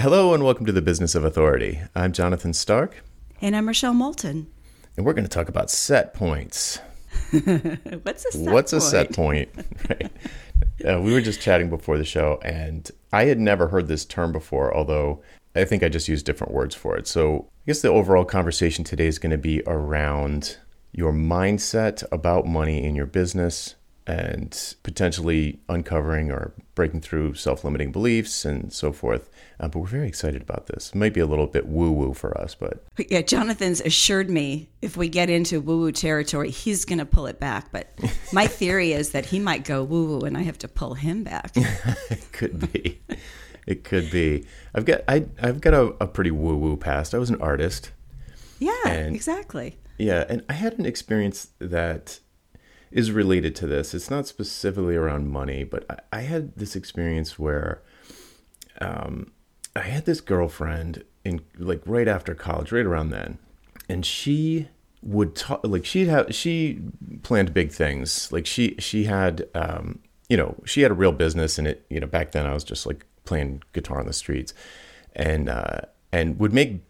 Hello and welcome to the Business of Authority. I'm Jonathan Stark, And I'm Rochelle Moulton. and we're going to talk about set points. What's a set What's a point? set point? right. Uh, we were just chatting before the show, and I had never heard this term before, although I think I just used different words for it. So I guess the overall conversation today is going to be around your mindset about money in your business and potentially uncovering or breaking through self limiting beliefs and so forth. Uh, but we're very excited about this. It might be a little bit woo woo for us, but Yeah, Jonathan's assured me if we get into woo woo territory, he's going to pull it back. But my theory is that he might go woo woo and I have to pull him back. it could be. It could be. I've got I I've got a, a pretty woo woo past. I was an artist. Yeah, And- exactly. Yeah, and I had an experience that is related to this. It's not specifically around money, but I, I had this experience where um, I had this girlfriend in like right after college, right around then, and she would talk like she'd have she planned big things. Like she she had um, you know she had a real business, and it you know back then I was just like playing guitar on the streets, and uh, and would make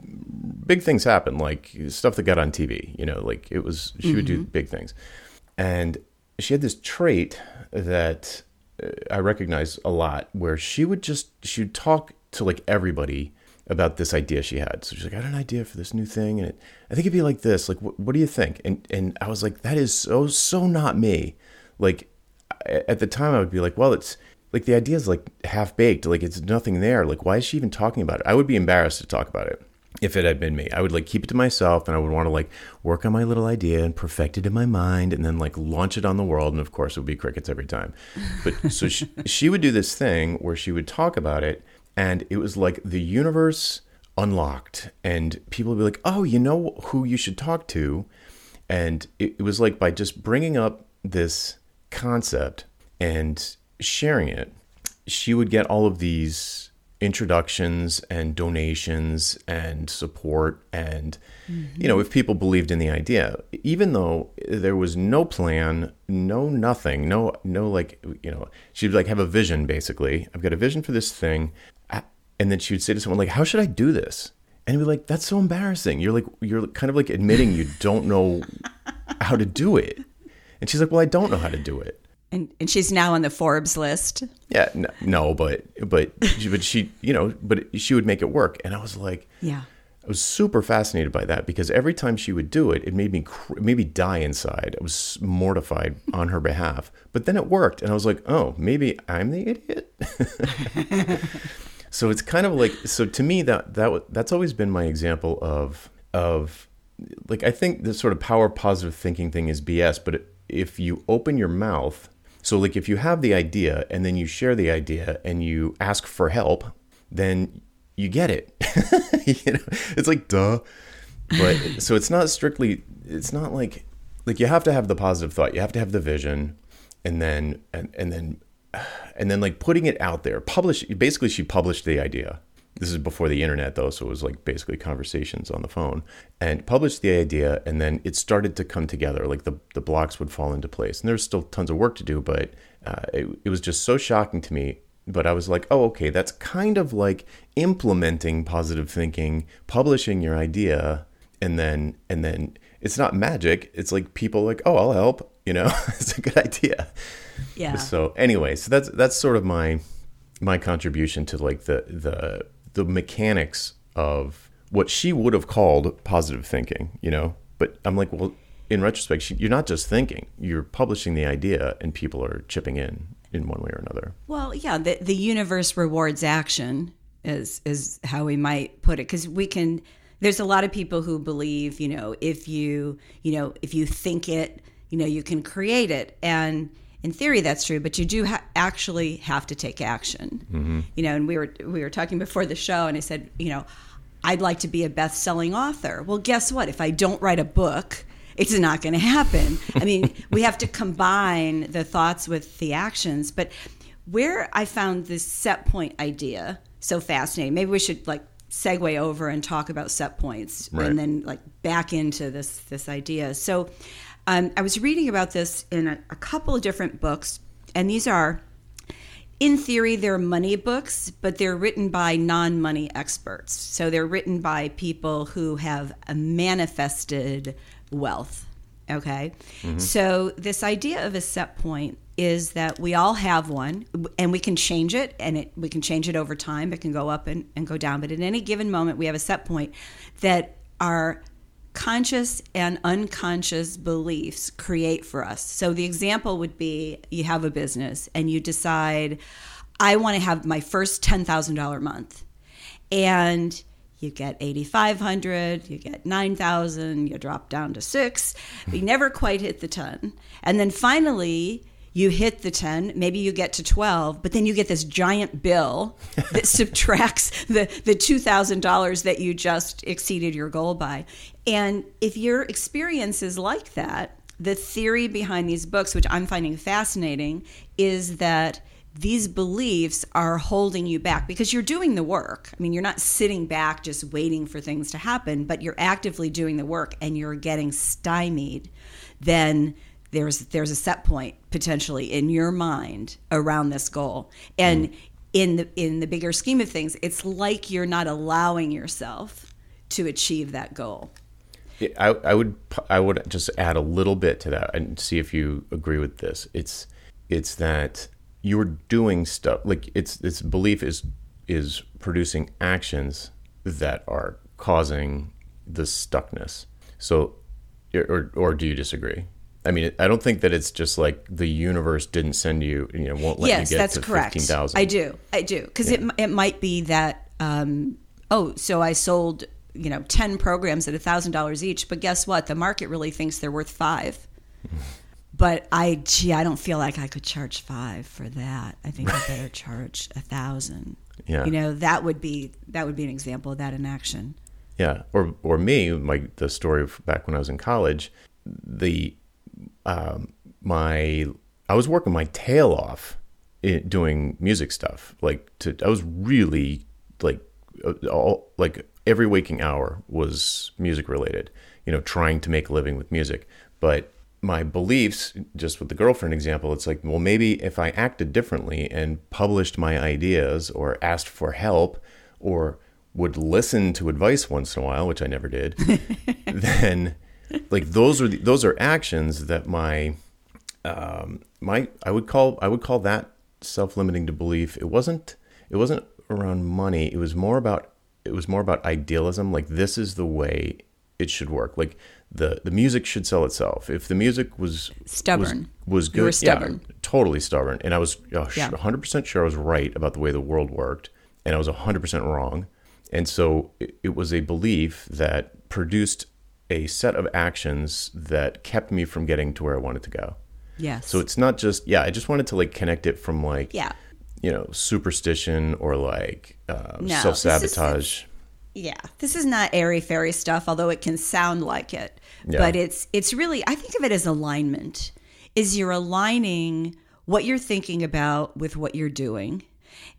big things happen, like stuff that got on TV. You know, like it was she would do big things, and she had this trait that uh, I recognize a lot, where she would just she would talk to like everybody about this idea she had. So she's like, I had an idea for this new thing, and it, I think it'd be like this. Like, what, what do you think? And and I was like, that is so so not me. Like at the time, I would be like, well, it's like the idea is like half baked. Like it's nothing there. Like why is she even talking about it? I would be embarrassed to talk about it if it had been me. I would like keep it to myself, and I would want to like work on my little idea and perfect it in my mind, and then like launch it on the world. And of course, it would be crickets every time. But so she, she would do this thing where she would talk about it, and it was like the universe unlocked, and people would be like, "Oh, you know who you should talk to," and it, it was like by just bringing up this concept and sharing it, she would get all of these introductions and donations and support and you know mm-hmm. if people believed in the idea even though there was no plan no nothing no no like you know she'd like have a vision basically. I've got a vision for this thing. And then she would say to someone like how should i do this? And be like that's so embarrassing. You're like you're kind of like admitting you don't know how to do it. And she's like well i don't know how to do it And, and she's now on the Forbes list. yeah, no, no, but but but she, you know, but she would make it work, and I was like, Yeah. I was super fascinated by that because every time she would do it, it made me cr- it made me die inside. I was mortified on her behalf, but then it worked, and I was like, oh, maybe I'm the idiot. so it's kind of like so to me that that that's always been my example of of like I think the sort of power positive thinking thing is BS, but if you open your mouth, so like if you have the idea and then you share the idea and you ask for help, then you get it. you know, it's like duh. But so it's not strictly it's not like like you have to have the positive thought, you have to have the vision and then and, and then and then like putting it out there publish basically she published the idea this is before the internet though so it was like basically conversations on the phone and published the idea and then it started to come together like the, the blocks would fall into place. And there's still tons of work to do but uh, it, it was just so shocking to me but i was like oh okay that's kind of like implementing positive thinking publishing your idea and then and then it's not magic. It's like people like oh i'll help you know? It's a good idea. Yeah. so anyway, so that's that's sort of my my contribution to like the the the mechanics of what she would have called positive thinking, you know. But I'm like, well, in retrospect, she, you're not just thinking; you're publishing the idea, and people are chipping in in one way or another. Well, yeah, the, the universe rewards action is is how we might put it because we can. There's a lot of people who believe, you know, if you, you know, if you think it, you know, you can create it, and in theory that's true, but you do ha- actually have to take action. Mm-hmm. You know, and we were we were talking before the show, and I said, you know, I'd like to be a best-selling author. Well, guess what? If I don't write a book, it's not going to happen. I mean, we have to combine the thoughts with the actions. But where I found this set point idea so fascinating, maybe we should like segue over and talk about set points Right. and then like back into this this idea. So um, I was reading about this in a, a couple of different books, and these are in theory, they're money books, but they're written by non money experts. So they're written by people who have manifested wealth. Okay. Mm-hmm. So this idea of a set point is that we all have one and we can change it and it, we can change it over time. It can go up and, and go down. But at any given moment, we have a set point that our conscious and unconscious beliefs create for us. So the example would be you have a business and you decide, I want to have my first $10,000 month. And you get 8500 you get 9000 you drop down to 6 but you never quite hit the 10 and then finally you hit the 10 maybe you get to 12 but then you get this giant bill that subtracts the, the $2000 that you just exceeded your goal by and if your experience is like that the theory behind these books which i'm finding fascinating is that these beliefs are holding you back because you're doing the work. I mean, you're not sitting back just waiting for things to happen, but you're actively doing the work and you're getting stymied. Then there's there's a set point potentially in your mind around this goal and mm. in the in the bigger scheme of things it's like you're not allowing yourself to achieve that goal I, I would I would just add a little bit to that and see if you agree with this. It's it's that you're doing stuff like it's this belief is is producing actions that are causing the stuckness. So or or do you disagree? I mean, I don't think that it's just like the universe didn't send you, you know, won't let yes, you get that's to correct. 15,000. I do. I do. Because yeah. it, it might be that, um, oh, so I sold, you know, 10 programs at $1,000 each, but guess what? The market really thinks they're worth five. but I, gee, I don't feel like I could charge five for that. I think I better charge a thousand. Yeah. You know, that would be, that would be an example of that in action. Yeah. Or, or me, like the story of back when I was in college, the um, my I was working my tail off doing music stuff. Like to, I was really like uh, all like every waking hour was music related. You know, trying to make a living with music. But my beliefs, just with the girlfriend example, it's like, well, maybe if I acted differently and published my ideas or asked for help or would listen to advice once in a while, which I never did, then like those are the, those are actions that my um, my I would call I would call that self-limiting to belief. It wasn't it wasn't around money. It was more about it was more about idealism. Like this is the way it should work. Like the the music should sell itself. If the music was stubborn, was, was good, you stubborn, yeah, totally stubborn. And I was hundred percent sure I was right about the way the world worked, and I was hundred percent wrong. And so it, it was a belief that produced a set of actions that kept me from getting to where I wanted to go. Yes. So it's not just yeah. I just wanted to like connect it from like yeah, you know, superstition or like um, no, self sabotage. Yeah, this is not airy fairy stuff, although it can sound like it. Yeah. But it's it's really I think of it as alignment. Is you're aligning what you're thinking about with what you're doing,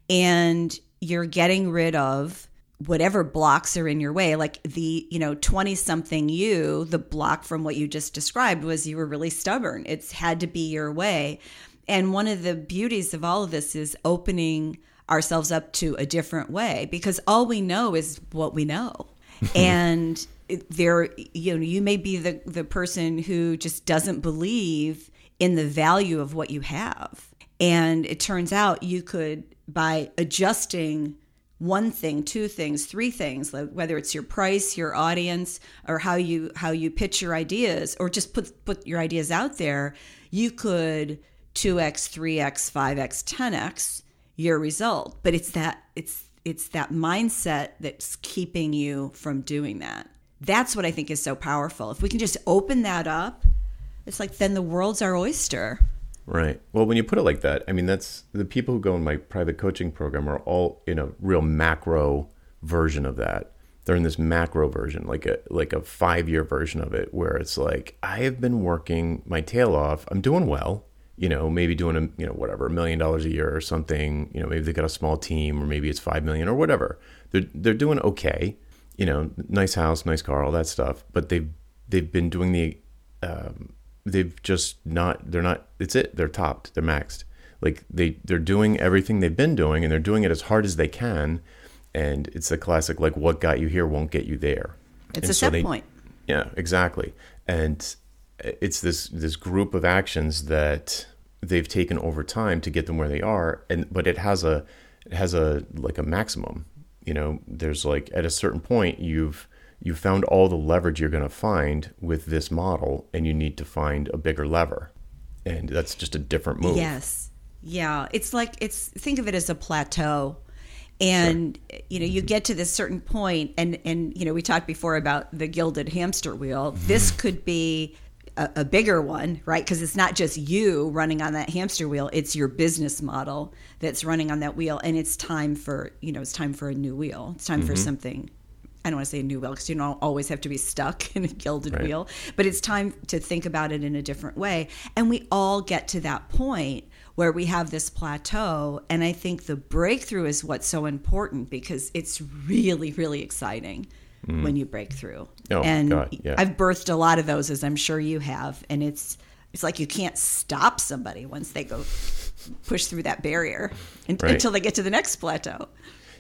and you're getting rid of whatever blocks are in your way like the you know 20 something you the block from what you just described was you were really stubborn. It's had to be your way. And one of the beauties of all of this is opening ourselves up to a different way because all we know is what we know. And there you know you may be the the person who just doesn't believe in the value of what you have. And it turns out you could by adjusting one thing, two things, three things, whether it's your price, your audience, or how you how you pitch your ideas, or just put put your ideas out there, you could 2x, 3x, 5x, 10x your result. But it's that it's it's that mindset that's keeping you from doing that. That's what I think is so powerful. If we can just open that up, it's like then the world's our oyster. Right. Well, when you put it like that, I mean, that's the people who go in my private coaching program are all in a real macro version of that. They're in this macro version, like a like a five year version of it, where it's like I have been working my tail off. I'm doing well, you know, maybe doing a you know whatever a million dollars a year or something. You know, maybe they got a small team, or maybe it's five million or whatever. They're they're doing okay. You know, nice house, nice car, all that stuff. But they've they've been doing the um, they've just not they're not it's it they're topped they're maxed Like they they're doing everything they've been doing and they're doing it as hard as they can. And it's a classic like what got you here won't get you there. It's And a so set they- point. yeah, exactly. And it's this this group of actions that they've taken over time to get them where they are, and but it has a it has a like a maximum. You know, there's like at a certain point you've you found all the leverage you're going to find with this model, and you need to find a bigger lever, and that's just a different move. Yes. Yeah. It's like it's think of it as a plateau. And you know, you get to this certain point and and you know, we talked before about the gilded hamster wheel. Mm-hmm. This could be a, a bigger one, right? Because it's not just you running on that hamster wheel, it's your business model that's running on that wheel and it's time for, you know, it's time for a new wheel. It's time for mm-hmm. something I don't want to say a new wheel because you don't always have to be stuck in a gilded Right. wheel, but it's time to think about it in a different way. And we all get to that point where we have this plateau. And I think the breakthrough is what's so important because it's really, really exciting when you break through. Mm. Oh, and God, yeah. I've birthed a lot of those, as I'm sure you have. And it's, it's like you can't stop somebody once they go push through that barrier Right. until they get to the next plateau.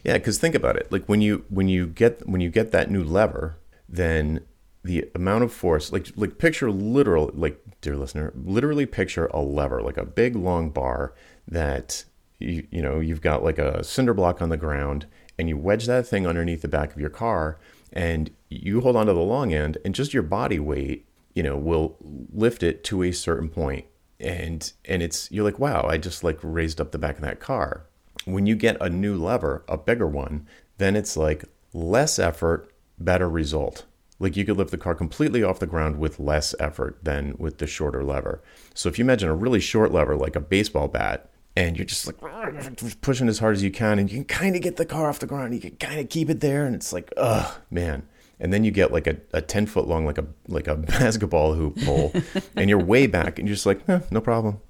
Yeah, because think about it. Like when you when you get when you get that new lever, then the amount of force, like like picture literal, like dear listener, literally picture a lever, like a big long bar that you you know you've got like a cinder block on the ground, and you wedge that thing underneath the back of your car, and you hold onto the long end, and just your body weight, you know, will lift it to a certain point, and and it's you're like, wow, I just like raised up the back of that car when you get a new lever, a bigger one, then it's like less effort, better result. Like you could lift the car completely off the ground with less effort than with the shorter lever. So if you imagine a really short lever, like a baseball bat, and you're just like pushing as hard as you can, and you can kind of get the car off the ground, you can kind of keep it there, and it's like, ugh, man. And then you get like a, a 10 foot long, like a like a basketball hoop pole, and you're way back, and you're just like, eh, no problem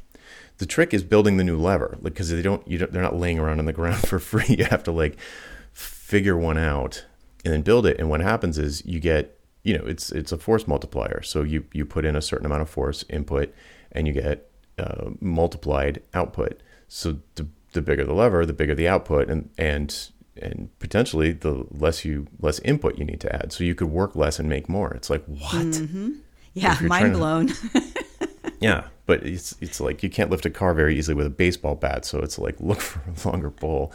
the trick is building the new lever because they don't you don't they're not laying around on the ground for free. You have to like figure one out and then build it. And what happens is you get you know it's it's a force multiplier. So you you put in a certain amount of force input and you get uh, multiplied output. So the, the bigger the lever the bigger the output and and and potentially the less you less input you need to add. So you could work less and make more. It's like what? Yeah, If you're mind trying to- blown. Yeah, but it's it's like you can't lift a car very easily with a baseball bat, so it's like look for a longer pole.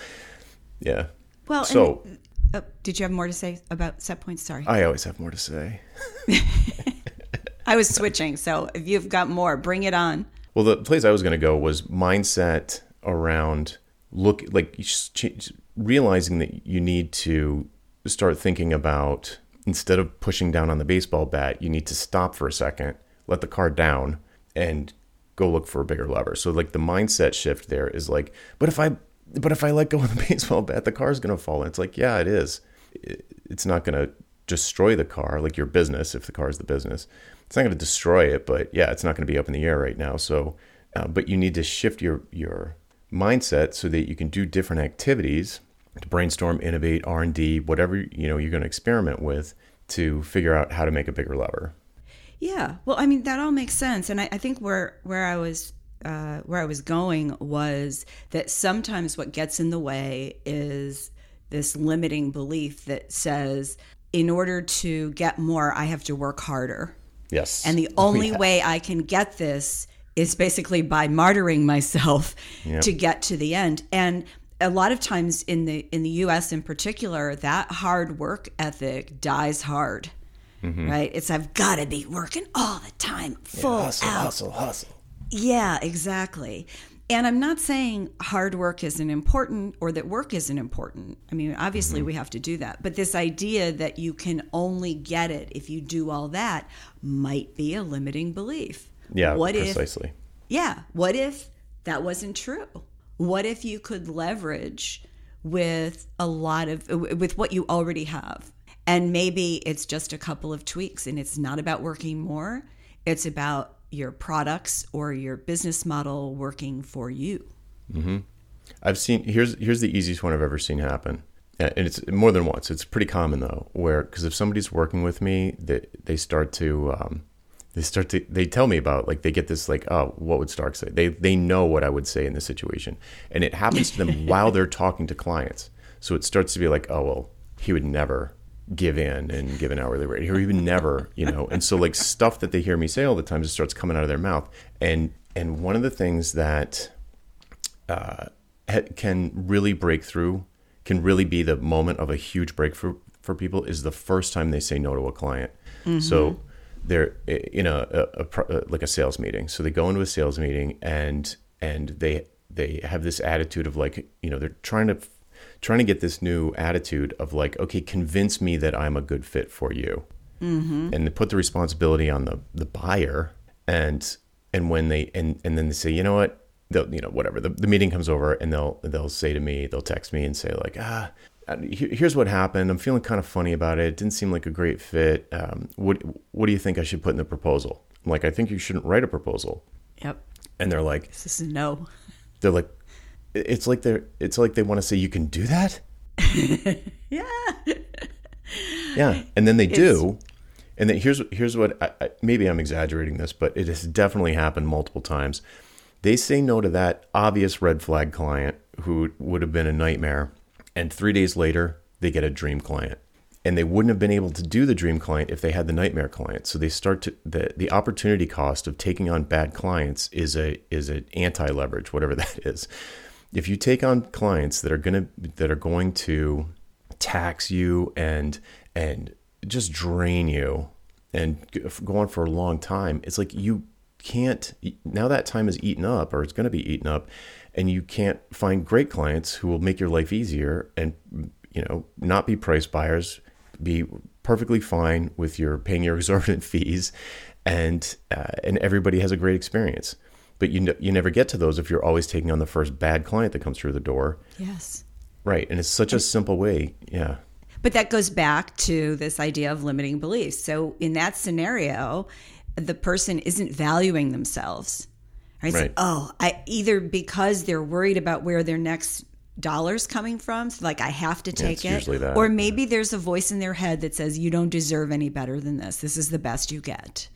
Yeah. well, so and, oh, did you have more to say about set points? Sorry. I always have more to say. I was switching, so if you've got more, bring it on. Well, the place I was going to go was mindset around look like you just ch- realizing that you need to start thinking about instead of pushing down on the baseball bat, you need to stop for a second, let the car down, and go look for a bigger lever. So like the mindset shift there is like, but if I but if I let go of the baseball bat, the car's going to fall. And it's like, yeah, it is. It's not going to destroy the car like your business if the car is the business. It's not going to destroy it, but yeah, it's not going to be up in the air right now. So, uh, but you need to shift your your mindset so that you can do different activities to brainstorm, innovate, R and D, whatever you know you're going to experiment with to figure out how to make a bigger lever. Yeah. Well, I mean, that all makes sense, and I, I think where where I was uh, where I was going was that sometimes what gets in the way is this limiting belief that says, in order to get more, I have to work harder. Yes. And the only way I can get this is basically by martyring myself Yep. to get to the end. And a lot of times in the in the US in particular, that hard work ethic dies hard. Right? It's I've got to be working all the time, full hustle, out. hustle, hustle. Yeah, exactly. And I'm not saying hard work isn't important or that work isn't important. I mean, obviously Mm-hmm. we have to do that. But this idea that you can only get it if you do all that might be a limiting belief. Yeah, What if precisely. yeah. What if that wasn't true? What if you could leverage with a lot of with what you already have? And maybe it's just a couple of tweaks and it's not about working more. It's about your products or your business model working for you. I've seen here's here's the easiest one I've ever seen happen, and it's more than once. It's pretty common though, where because if somebody's working with me, they they start to um, they start to they tell me about like they get this like oh what would Stark say they they know what I would say in this situation and it happens to them while they're talking to clients so it starts to be like oh well he would never give in and give an hourly rate or even never you know and so like stuff that they hear me say all the time just starts coming out of their mouth and and one of the things that uh, can really break through can really be the moment of a huge breakthrough for people is the first time they say no to a client mm-hmm. so they're in a, a, a, like a sales meeting. So they go into a sales meeting and and they they have this attitude of like you know they're trying to trying to get this new attitude of like okay convince me that I'm a good fit for you, mm-hmm. and they put the responsibility on the the buyer and and when they and and then they say you know what they'll you know whatever the, the meeting comes over and they'll they'll say to me they'll text me and say like ah here's what happened. I'm feeling kind of funny about it. It didn't seem like a great fit. Um, what What do you think I should put in the proposal? I'm like, I think you shouldn't write a proposal. Yep. And they're like, This is no. They're like, it's like they're it's like they want to say you can do that. yeah. yeah, and then they it's... do. And then here's here's what I, I, maybe I'm exaggerating this, but it has definitely happened multiple times. They say no to that obvious red flag client who would have been a nightmare and three days later, they get a dream client. And they wouldn't have been able to do the dream client if they had the nightmare client. So they start to the the opportunity cost of taking on bad clients is a is an anti leverage, whatever that is. If you take on clients that are gonna that are going to tax you and and just drain you and go on for a long time, it's like you can't now that time is eaten up or it's going to be eaten up and you can't find great clients who will make your life easier and you know not be price buyers be perfectly fine with your paying your exorbitant fees and uh, and everybody has a great experience but you you never get to those if you're always taking on the first bad client that comes through the door. Yes. Right and it's such a simple way yeah. But that goes back to this idea of limiting beliefs. So in that scenario the person isn't valuing themselves. Right, right. So, oh i either because they're worried about where their next dollars coming from so like i have to take yeah, it or maybe there's a voice in their head that says you don't deserve any better than this. This is the best you get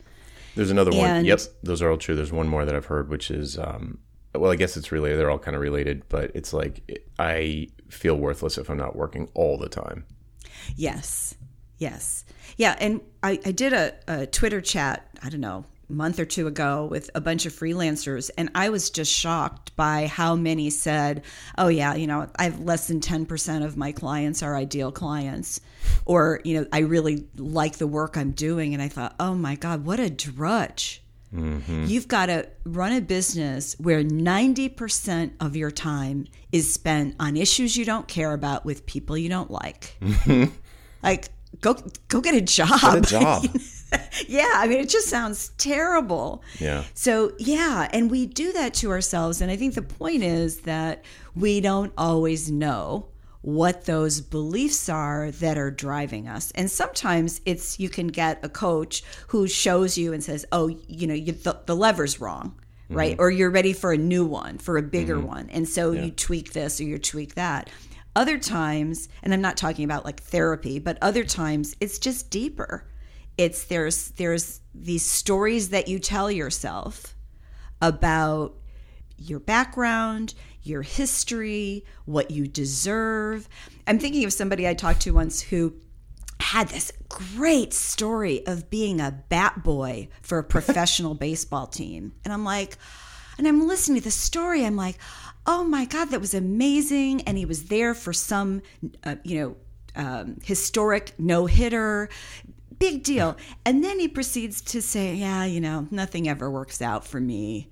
there's another one. Yep those are all true. There's one more that i've heard which is um, well i guess it's related they're all kind of related but it's like i feel worthless if i'm not working all the time. Yes yes. Yeah, and I, I did a, a Twitter chat, I don't know, month or two ago with a bunch of freelancers, and I was just shocked by how many said, Oh, yeah, you know, I have less than 10% of my clients are ideal clients. Or, you know, I really like the work I'm doing. And I thought, Oh my God, what a drudge. Mm-hmm. You've got to run a business where 90% of your time is spent on issues you don't care about with people you don't like. like, go go get a job. Get a job. yeah, I mean it just sounds terrible. Yeah. So, yeah, and we do that to ourselves and I think the point is that we don't always know what those beliefs are that are driving us. And sometimes it's you can get a coach who shows you and says, "Oh, you know, you, the, the lever's wrong." Right? Mm-hmm. Or you're ready for a new one, for a bigger mm-hmm. one. And so yeah. you tweak this or you tweak that. Other times, and I'm not talking about like therapy, but other times it's just deeper. It's there's there's these stories that you tell yourself about your background, your history, what you deserve. I'm thinking of somebody I talked to once who had this great story of being a bat boy for a professional baseball team. And I'm like, and I'm listening to the story, I'm like, oh my God, that was amazing. And he was there for some, uh, you know, um, historic no hitter. Big deal. And then he proceeds to say, yeah, you know, nothing ever works out for me.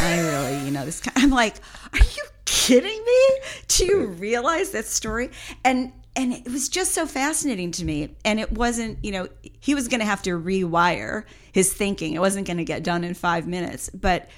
I really, you know, this kind, I'm like, are you kidding me? Do you realize that story? And and it was just so fascinating to me. And it wasn't, you know, he was going to have to rewire his thinking. It wasn't going to get done in five minutes. But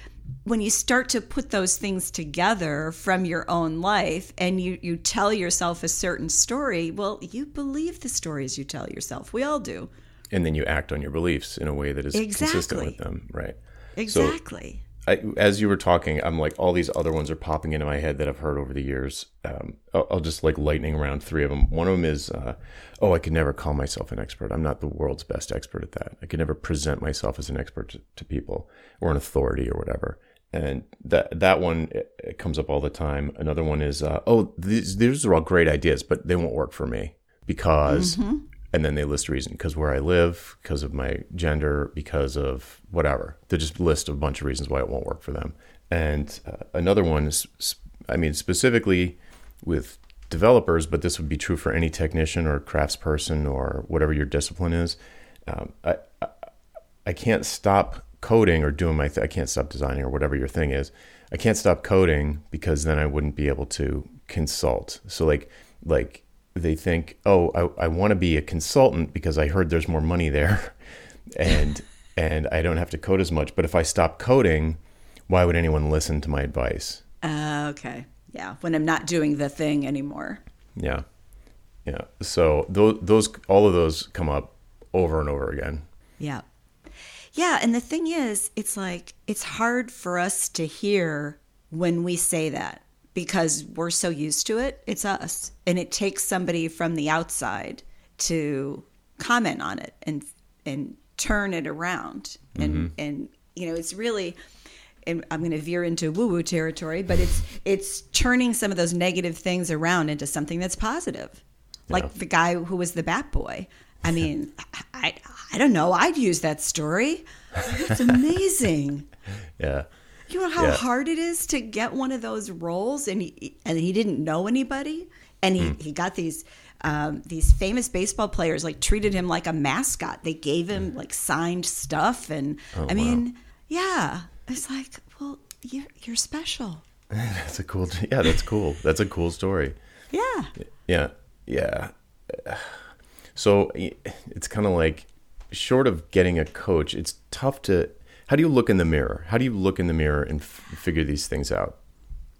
when you start to put those things together from your own life and you, you tell yourself a certain story, well, you believe the stories you tell yourself. We all do. And then you act on your beliefs in a way that is exactly. consistent with them, right? Exactly. I, as you were talking, I'm like all these other ones are popping into my head that I've heard over the years. Um, I'll, I'll, just like lightning around three of them. One of them is, uh, oh, I could never call myself an expert. I'm not the world's best expert at that. I could never present myself as an expert to, to people or an authority or whatever. And that that one comes up all the time. Another one is, uh, oh, these these are all great ideas, but they won't work for me because mm-hmm and then they list reason because where I live, because of my gender, because of whatever. They just list a bunch of reasons why it won't work for them. And uh, another one is, I mean, specifically with developers, but this would be true for any technician or craftsperson or whatever your discipline is. Um, I, I, I can't stop coding or doing my th- I can't stop designing or whatever your thing is. I can't stop coding because then I wouldn't be able to consult. So like like they think, oh, I, I want to be a consultant because I heard there's more money there, and and I don't have to code as much. But if I stop coding, why would anyone listen to my advice? Uh, okay, yeah. When I'm not doing the thing anymore. Yeah, yeah. So those those all of those come up over and over again. Yeah. Yeah, and the thing is, it's like it's hard for us to hear when we say that because we're so used to it. It's us. And it takes somebody from the outside to comment on it and and turn it around. And mm-hmm. and you know, it's really and I'm going to veer into woo woo territory, but it's it's turning some of those negative things around into something that's positive. Like the guy who was the bat boy. I mean, I I don't know. I'd use that story. It's amazing. yeah. You know how yeah. hard it is to get one of those roles, and he and he didn't know anybody, and he, mm. he got these um, these famous baseball players like treated him like a mascot. They gave him like signed stuff, and oh, I mean, wow. yeah, it's like, well, you're you're special. that's a cool. Yeah, that's cool. That's a cool story. Yeah. Yeah. Yeah. So it's kind of like, short of getting a coach, it's tough to how do you look in the mirror? How do you look in the mirror and f- figure these things out?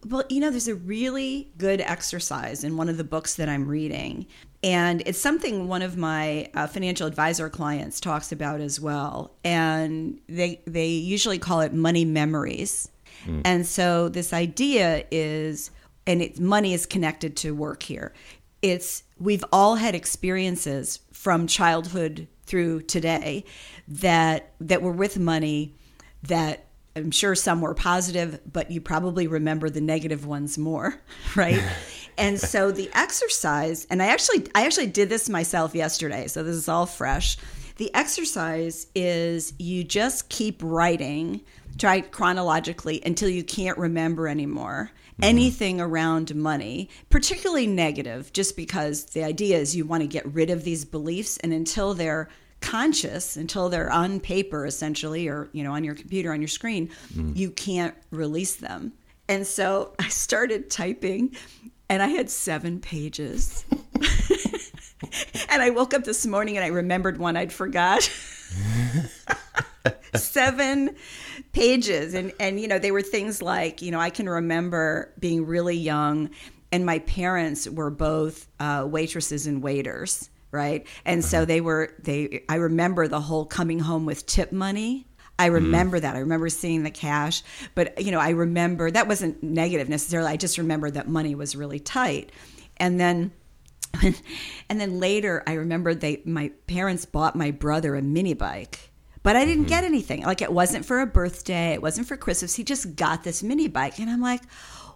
Well, you know, there's a really good exercise in one of the books that I'm reading. And it's something one of my uh, financial advisor clients talks about as well. And they, they usually call it money memories. Mm. And so this idea is, and it, money is connected to work here. It's we've all had experiences from childhood through today that that were with money that I'm sure some were positive, but you probably remember the negative ones more, right? and so the exercise, and I actually I actually did this myself yesterday, so this is all fresh. The exercise is you just keep writing, try chronologically until you can't remember anymore mm-hmm. anything around money, particularly negative, just because the idea is you want to get rid of these beliefs and until they're conscious until they're on paper essentially or you know on your computer on your screen mm. you can't release them. And so i started typing and i had seven pages. And i woke up this morning and i remembered one i'd forgot. Seven pages. And and you know they were things like you know i can remember being really young and my parents were both uh, waitresses and waiters right? And uh-huh. so they were they I remember the whole coming home with tip money. I mm. remember mm. that. I remember seeing the cash, but you know, I remember that wasn't negative necessarily. I just remember that money was really tight. And then and then later I remember they my parents bought my brother a mini bike. But I didn't mm-hmm. get anything. Like it wasn't for a birthday, it wasn't for Christmas. He just got this mini bike and I'm like,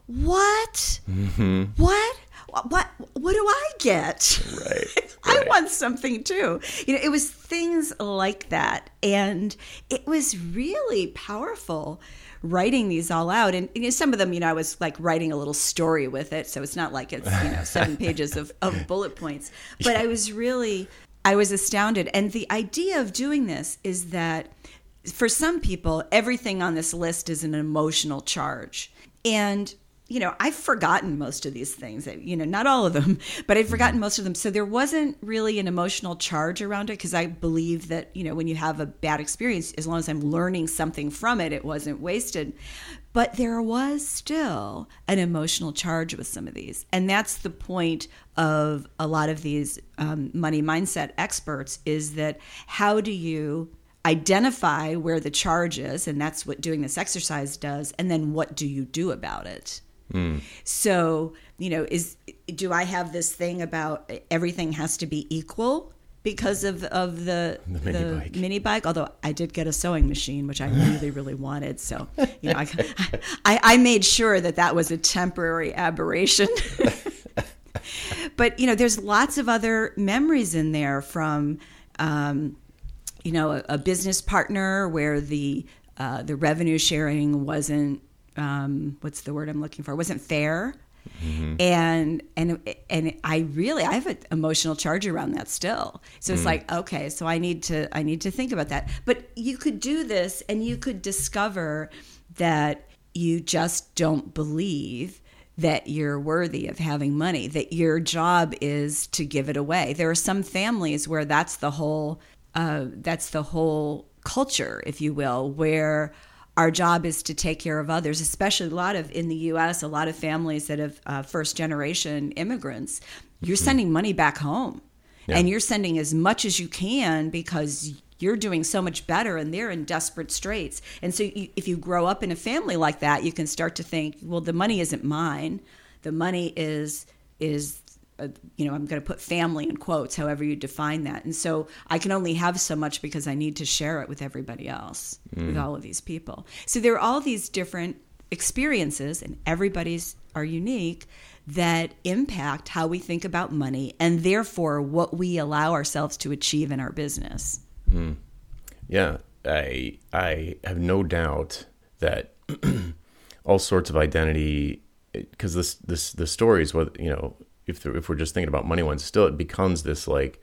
"What? Mm-hmm. What? What what do I get? Right. I want something too. You know, it was things like that, and it was really powerful writing these all out. And you know, some of them, you know, I was like writing a little story with it, so it's not like it's you know seven pages of, of bullet points. But I was really, I was astounded. And the idea of doing this is that for some people, everything on this list is an emotional charge, and you know, I've forgotten most of these things, you know, not all of them, but I've forgotten most of them. So there wasn't really an emotional charge around it because I believe that, you know, when you have a bad experience, as long as I'm learning something from it, it wasn't wasted. But there was still an emotional charge with some of these. And that's the point of a lot of these um, money mindset experts is that how do you identify where the charge is, and that's what doing this exercise does, and then what do you do about it? So, you know, is do I have this thing about everything has to be equal because of of the The mini bike. mini bike? Although I did get a sewing machine, which I really really wanted, so you know, I, I I made sure that that was a temporary aberration. but you know, there's lots of other memories in there from. Um, you know, a, a business partner where the uh, the revenue sharing wasn't um, what's the word I'm looking for wasn't fair, and and and I really I have an emotional charge around that still. So it's like okay, so I need to I need to think about that. But you could do this, and you could discover that you just don't believe that you're worthy of having money, that your job is to give it away. There are some families where that's the whole uh, that's the whole culture, if you will, where our job is to take care of others, especially a lot of in the U.S. A lot of families that have uh, first generation immigrants. You're sending money back home, and you're sending as much as you can because you're doing so much better and they're in desperate straits. And so you, if you grow up in a family like that, you can start to think, well, the money isn't mine. The money is is uh, you know, I'm going to put family in quotes, however you define that. And so I can only have so much because I need to share it with everybody else, with all of these people. So there are all these different experiences, and everybody's are unique that impact how we think about money and therefore what we allow ourselves to achieve in our business. Yeah, I I have no doubt that all sorts of identity because this this the stories what you know if if we're just thinking about money ones still it becomes this like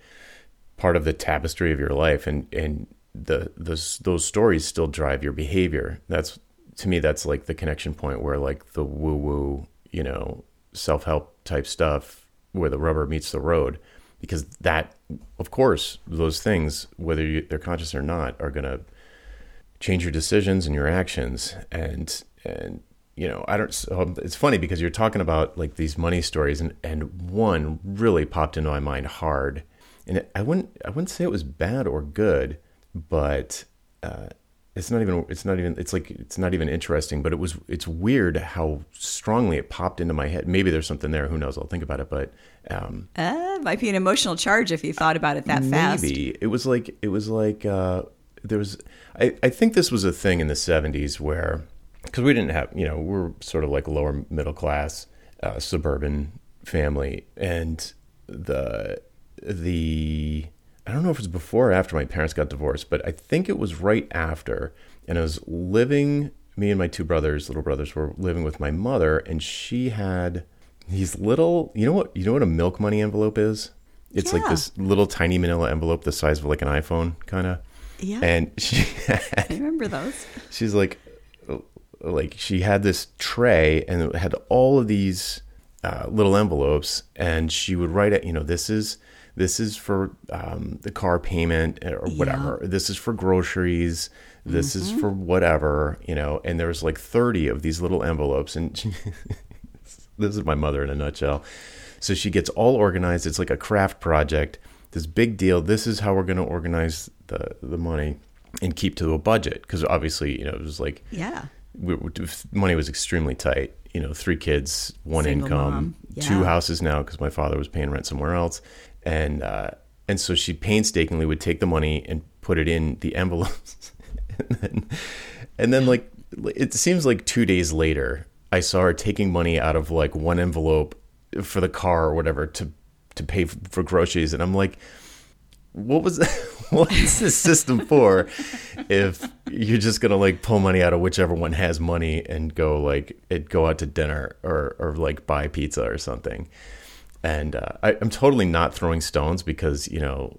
part of the tapestry of your life and and the those those stories still drive your behavior. That's to me that's like the connection point where like the woo woo you know self-help type stuff where the rubber meets the road because that of course those things whether you, they're conscious or not are to change your decisions and your actions and and you know i don't so it's funny because you're talking about like these money stories and and one really popped into my mind hard and it, i wouldn't i wouldn't say it was bad or good but uh it's not even it's not even it's like it's not even interesting but it was it's weird how strongly it popped into my head maybe there's something there who knows i'll think about it but um Uh, might be an emotional charge if you thought about it that fast. Maybe it was like it was like uh, there was. I, I think this was a thing in the '70s where because we didn't have you know we're sort of like lower middle class uh, suburban family and the the I don't know if it was before or after my parents got divorced, but I think it was right after. And I was living. Me and my two brothers, little brothers, were living with my mother, and she had these little. You know what? You know what a milk money envelope is? It's like this little tiny manila envelope the size of like an iPhone, kind of. Yeah. And she I remember those. she's like, like she had this tray and it had all of these uh, little envelopes, and she would write it. You know, this is this is for um, the car payment or whatever. This is for groceries. This is for whatever. You know, and there was like thirty of these little envelopes, and she, this is my mother in a nutshell. So she gets all organized. It's like a craft project. This big deal. This is how we're going to organize the the money and keep to a budget because obviously you know it was like Yeah. We, money was extremely tight. You know, three kids, one Single income, mom. two houses now because my father was paying rent somewhere else, and uh, and so she painstakingly would take the money and put it in the envelopes, and then, and then like it seems like two days later, I saw her taking money out of like one envelope for the car or whatever to to pay for groceries, and I'm like what was what is this system for if you're just gonna like pull money out of whichever one has money and go like it go out to dinner or or like buy pizza or something and uh, I, i'm totally not throwing stones because you know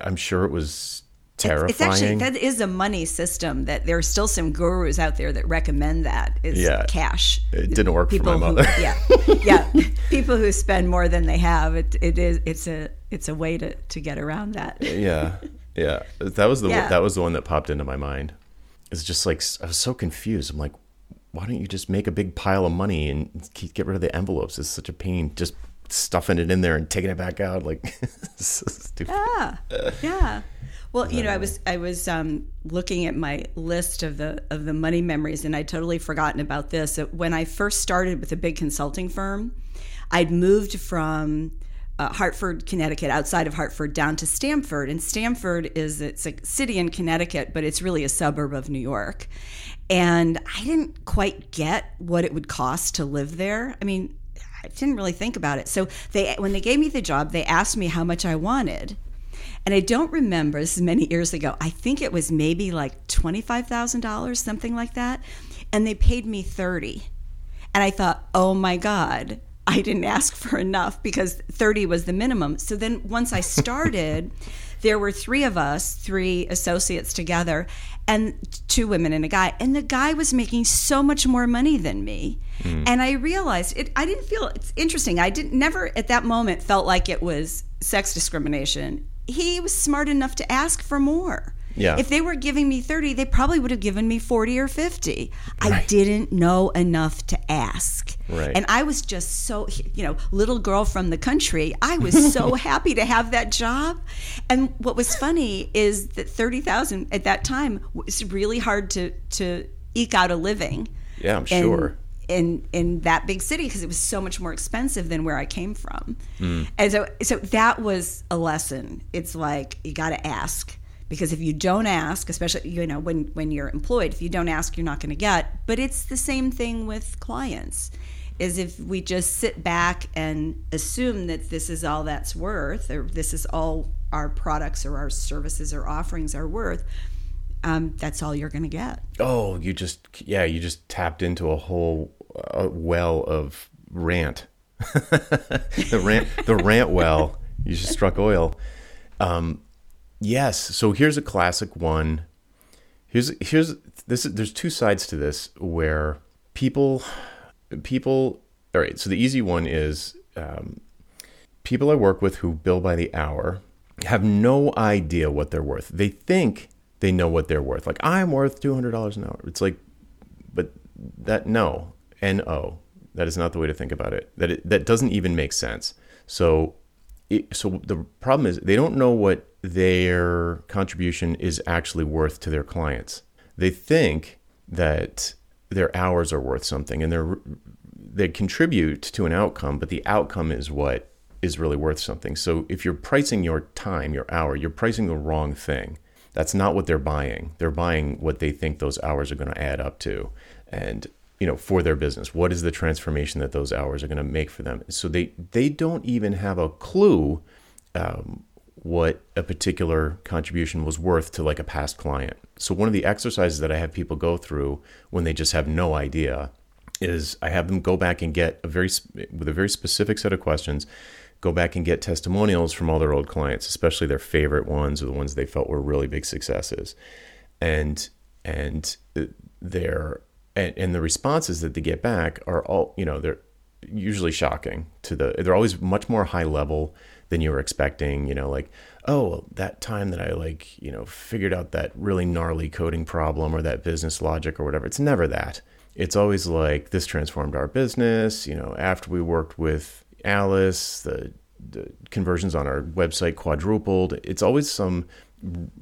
i'm sure it was terrifying It's actually that is a money system that there are still some gurus out there that recommend that is Yeah. cash. it didn't work for my People mother who yeah yeah people who spend more than they have it it is it's a it's a way to to get around that. yeah yeah. That was the Yeah. that was the one that popped into my mind. It's just like i was so confused. I'm like why don't you just make a big pile of money and get rid of the envelopes? It's such a pain just stuffing it in there and taking it back out. Like so stupid. Yeah, yeah. Well, you know, I was I was um, looking at my list of the of the money memories, and I'd totally forgotten about this. When I first started with a big consulting firm, I'd moved from uh, Hartford, Connecticut, outside of Hartford, down to Stamford. And Stamford is it's a city in Connecticut, but it's really a suburb of New York. And I didn't quite get what it would cost to live there. I mean, I didn't really think about it. So they when they gave me the job, they asked me how much I wanted. And I don't remember, this is many years ago. I think it was maybe like $25,000, something like that. And they paid me 30. And I thought, "Oh my god, I didn't ask for enough because 30 was the minimum." So then once I started, there were 3 of us, 3 associates together, and two women and a guy and the guy was making so much more money than me mm. and i realized it i didn't feel it's interesting i didn't never at that moment felt like it was sex discrimination he was smart enough to ask for more yeah. If they were giving me 30, they probably would have given me 40 or 50. Right. I didn't know enough to ask. Right. And I was just so, you know, little girl from the country. I was so happy to have that job. And what was funny is that 30,000 at that time was really hard to to eke out a living. Yeah, I'm sure in in that big city because it was so much more expensive than where I came from. Mm. And so so that was a lesson. It's like you got to ask because if you don't ask especially you know when when you're employed if you don't ask you're not going to get. But it's the same thing with clients is if we just sit back and assume that this is all that's worth or this is all our products or our services or offerings are worth um, that's all you're going to get. Oh you just yeah you just tapped into a whole uh, well of rant. The rant the rant well. You just struck oil. Um, Yes. So here's a classic one. Here's here's this. There's two sides to this where people people. All right. So the easy one is um, people I work with who bill by the hour have no idea what they're worth. They think they know what they're worth. Like I'm worth two hundred dollars an hour. It's like, but that no, n o. That is not the way to think about it. That it, that doesn't even make sense. So, it, so the problem is they don't know what their contribution is actually worth to their clients. They think that their hours are worth something and they're they contribute to an outcome, but the outcome is what is really worth something. So if you're pricing your time, your hour, you're pricing the wrong thing. That's not what they're buying. They're buying what they think those hours are going to add up to. And you know, for their business. What is the transformation that those hours are going to make for them? So they they don't even have a clue um, what a particular contribution was worth to like a past client. So one of the exercises that I have people go through when they just have no idea is I have them go back and get a very with a very specific set of questions, go back and get testimonials from all their old clients, especially their favorite ones or the ones they felt were really big successes. And and uh, their and, and the responses that they get back are all, you know, they're usually shocking to the they're always much more high level than you were expecting. You know, like, oh, that time that I like, you know, figured out that really gnarly coding problem or that business logic or whatever. It's never that. It's always like this transformed our business. You know, after we worked with Alice, the the conversions on our website quadrupled. It's always some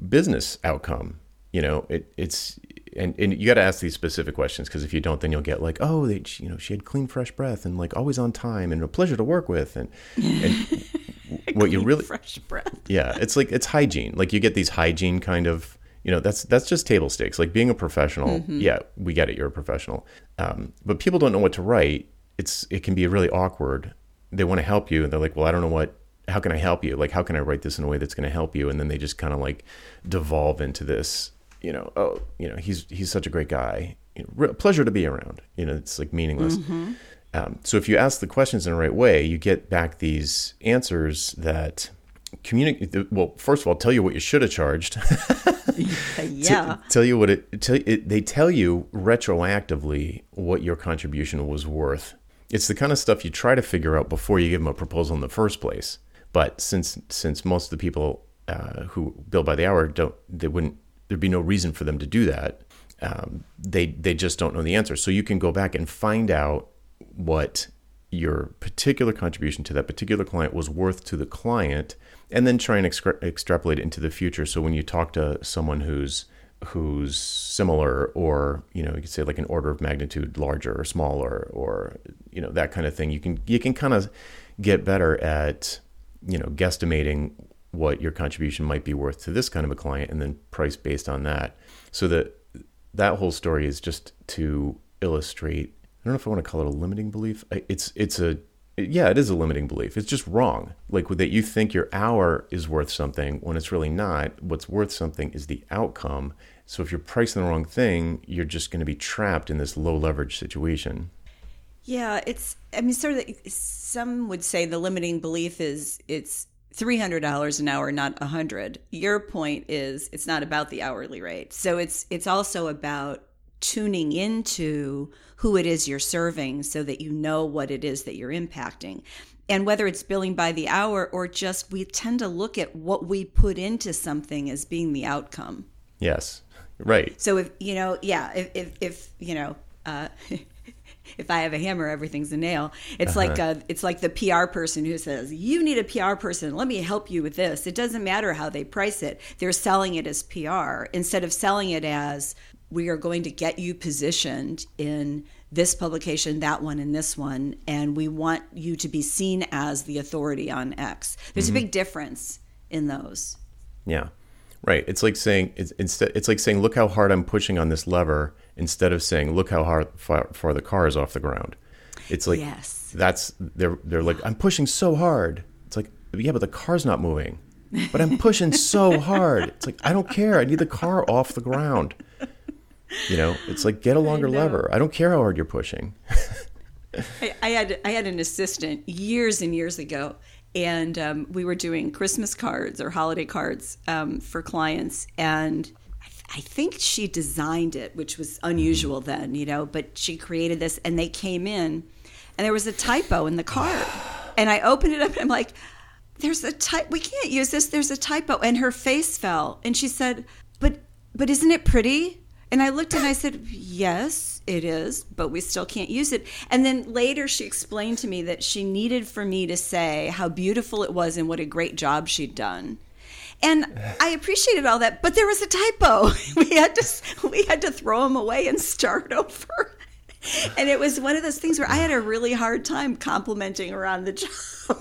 business outcome. You know, it, it's and, and you got to ask these specific questions because if you don't, then you'll get like, oh, they, you know, she had clean, fresh breath and like always on time and a pleasure to work with, and and what you really fresh breath. yeah, it's like it's hygiene. Like you get these hygiene kind of you know that's that's just table stakes. Like being a professional, mm-hmm. yeah, we get it. You're a professional, um, but people don't know what to write. It's it can be really awkward. They want to help you, and they're like, well, I don't know what. How can I help you? Like, how can I write this in a way that's going to help you? And then they just kind of like devolve into this. You know, oh, you know, he's he's such a great guy. You know, pleasure to be around. You know, it's like meaningless. Mm-hmm. Um, so if you ask the questions in the right way, you get back these answers that communicate. Well, first of all, tell you what you should have charged. yeah. tell you what it, tell, it. They tell you retroactively what your contribution was worth. It's the kind of stuff you try to figure out before you give them a proposal in the first place. But since since most of the people uh, who bill by the hour don't, they wouldn't. There'd be no reason for them to do that. Um, they they just don't know the answer. So you can go back and find out what your particular contribution to that particular client was worth to the client and then try and extra- extrapolate it into the future. So when you talk to someone who's who's similar or you know you could say like an order of magnitude larger or smaller or you know that kind of thing you can you can kind of get better at you know guesstimating what your contribution might be worth to this kind of a client and then price based on that so that that whole story is just to illustrate don't know if i want to call it a limiting belief it's it's a yeah, it is a limiting belief. It's just wrong. Like that you think your hour is worth something when it's really not. What's worth something is the outcome. So if you're pricing the wrong thing, you're just going to be trapped in this low leverage situation. Yeah, it's I mean sort of some would say the limiting belief is it's $300 an hour not 100. Your point is it's not about the hourly rate. So it's it's also about tuning into who it is you're serving so that you know what it is that you're impacting. And whether it's billing by the hour or just we tend to look at what we put into something as being the outcome. Yes. Right. So if you know, yeah, if if, if you know, uh, if I have a hammer, everything's a nail. It's uh-huh. like a, it's like the PR person who says, "You need a PR person. Let me help you with this." It doesn't matter how they price it; they're selling it as PR instead of selling it as we are going to get you positioned in this publication, that one, and this one, and we want you to be seen as the authority on X. There's mm-hmm. a big difference in those. Yeah, right. It's like saying it's instead. It's like saying, "Look how hard I'm pushing on this lever," instead of saying, "Look how hard far, far the car is off the ground." It's like yes. that's they're they're like, "I'm pushing so hard." It's like, yeah, but the car's not moving. But I'm pushing so hard. It's like I don't care. I need the car off the ground. You know, it's like get a longer I lever. I don't care how hard you're pushing. I, I, had I had an assistant years and years ago, and um, we were doing Christmas cards or holiday cards um, for clients, and I think she designed it, which was unusual then, you know. But she created this, and they came in, and there was a typo in the card, and I opened it up, and I'm like, "There's a type. We can't use this. There's a typo." And her face fell, and she said, "But, but isn't it pretty?" And I looked and I said, Yes, it is, but we still can't use it. And then later she explained to me that she needed for me to say how beautiful it was and what a great job she'd done. And I appreciated all that, but there was a typo. We had to we had to throw them away and start over. And it was one of those things where I had a really hard time complimenting her on the job.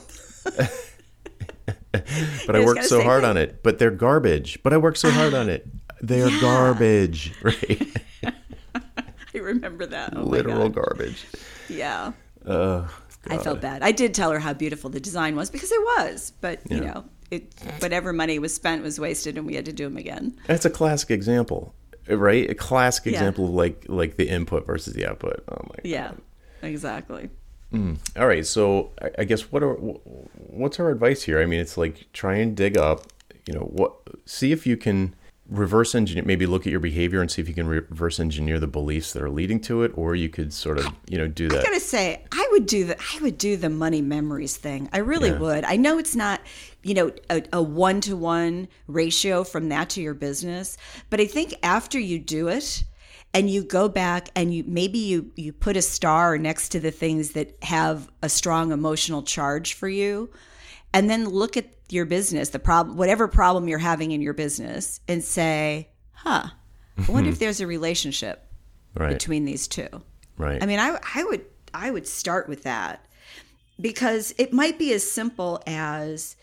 but I worked so hard on it. But they're garbage. But I worked so hard on it. They are yeah. garbage, right? I remember that. Oh Literal garbage. Yeah. Uh, I felt bad. I did tell her how beautiful the design was because it was, but yeah. you know, it whatever money was spent was wasted, and we had to do them again. That's a classic example, right? A classic yeah. example of like like the input versus the output. Oh my yeah, god. Yeah, exactly. Mm. All right, so I guess what are what's our advice here? I mean, it's like try and dig up, you know, what see if you can reverse engineer maybe look at your behavior and see if you can reverse engineer the beliefs that are leading to it or you could sort of you know do that. i gotta say i would do the i would do the money memories thing. I really yeah. would. I know it's not you know a, a one-to-one ratio from that to your business but i think after you do it and you go back and you maybe you you put a star next to the things that have a strong emotional charge for you and then look at your business, the problem, whatever problem you're having in your business, and say, huh, I wonder if mm-hmm. there's a relationship right. between these two. Right. I mean, I, I would, I would start with that because it might be as simple as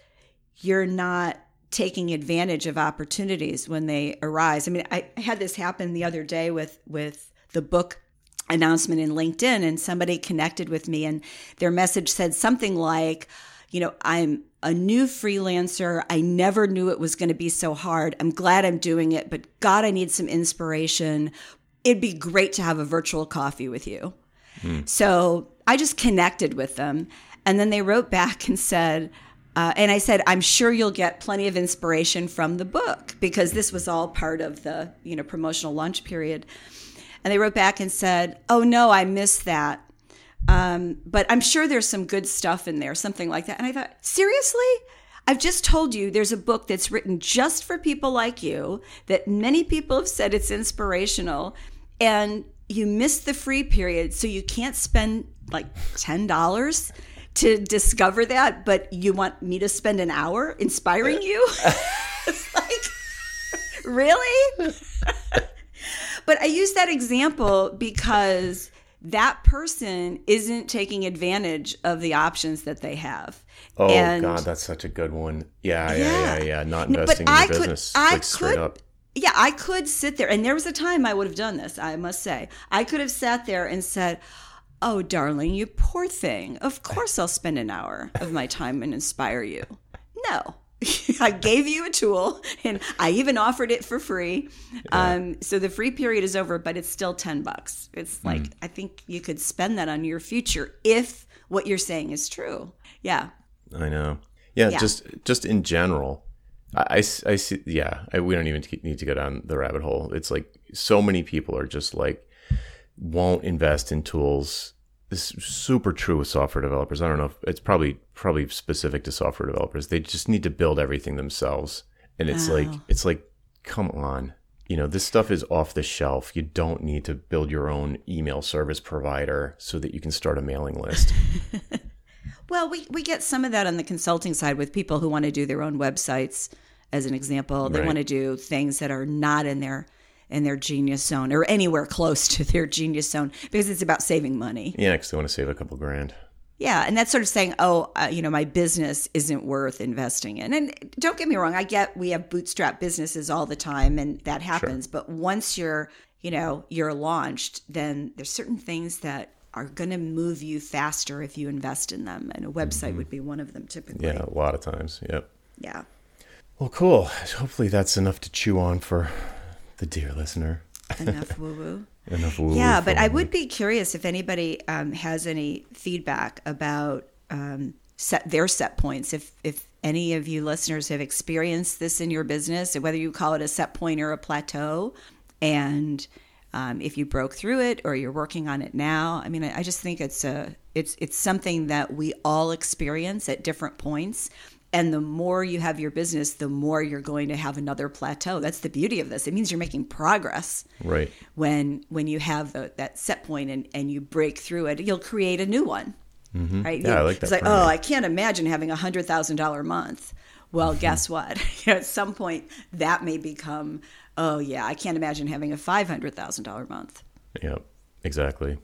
you're not taking advantage of opportunities when they arise. I mean, I, I had this happen the other day with, with the book announcement in LinkedIn and somebody connected with me and their message said something like, you know, I'm a new freelancer. I never knew it was going to be so hard. I'm glad I'm doing it, but God, I need some inspiration. It'd be great to have a virtual coffee with you. Mm. So I just connected with them. And then they wrote back and said, uh, and I said, I'm sure you'll get plenty of inspiration from the book because this was all part of the, you know, promotional launch period. And they wrote back and said, Oh no, I missed that. Um, but I'm sure there's some good stuff in there, something like that. And I thought, seriously? I've just told you there's a book that's written just for people like you, that many people have said it's inspirational, and you missed the free period, so you can't spend like $10 to discover that, but you want me to spend an hour inspiring you? it's like, really? but I use that example because that person isn't taking advantage of the options that they have. Oh And- God, that's such a good one. Yeah, yeah, Yeah. yeah, yeah. Not investing but in I could- business, I like could- up. Yeah, I could sit there, and there was a time I would have done this, I must say. I could have sat there and said, Oh, darling, you poor thing. Of course, I'll spend an hour of my time and inspire you. No. I gave you a tool and I even offered it for free. Um, so the free period is over, but it's still 10 bucks. It's Hmm. like, I think you could spend that on your future if what you're saying is true. Yeah. I know. Yeah, Yeah. just just in general, I see. Yeah, I, we don't even need to go down the rabbit hole. It's like so many people are just like won't invest in tools. This is super true with software developers. I don't know if it's probably probably specific to software developers. They just need to build everything themselves, and it's oh. like Oh. it's like, come on. You know, this stuff is off the shelf. You don't need to build your own email service provider so that you can start a mailing list. Well, we, we get some of that on the consulting side with people who want to do their own websites, as an example. They Right. want to do things that are not in their in their genius zone or anywhere close to their genius zone because it's about saving money. yeah, because they want to save a couple grand. Yeah, and that's sort of saying, oh, uh, you know, my business isn't worth investing in. And don't get me wrong, I get we have bootstrap businesses all the time, and that happens. But once you're, you know, you're launched, then there's certain things that are going to move you faster if you invest in them, and a website would be one of them typically. Yeah, a lot of times. Yep. Yeah. Well, cool. Hopefully that's enough to chew on for the dear listener. Enough woo woo. Enough woo Yeah, but I would be curious if anybody um, has any feedback about um, set their set points. If if any of you listeners have experienced this in your business, whether you call it a set point or a plateau, and um, if you broke through it or you're working on it now, I mean, I, I just think it's a it's it's something that we all experience at different points. And the more you have your business, the more you're going to have another plateau. That's the beauty of this. It means you're making progress Right. when when you have the, that set point and, and you break through it, you'll create a new one. Right? Mm-hmm. Yeah, I like It's like, oh. I can't imagine having a hundred thousand dollar month. Well, Mm-hmm. guess what? At some point, that may become, oh yeah, I can't imagine having a five hundred thousand dollar month. Yep. Exactly.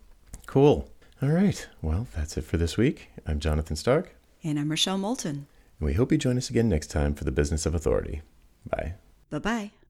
Cool. All right. Well, that's it for this week. I'm Jonathan Stark, And I'm Rochelle Moulton. We hope you join us again next time for the Business of Authority. Bye. Bye bye.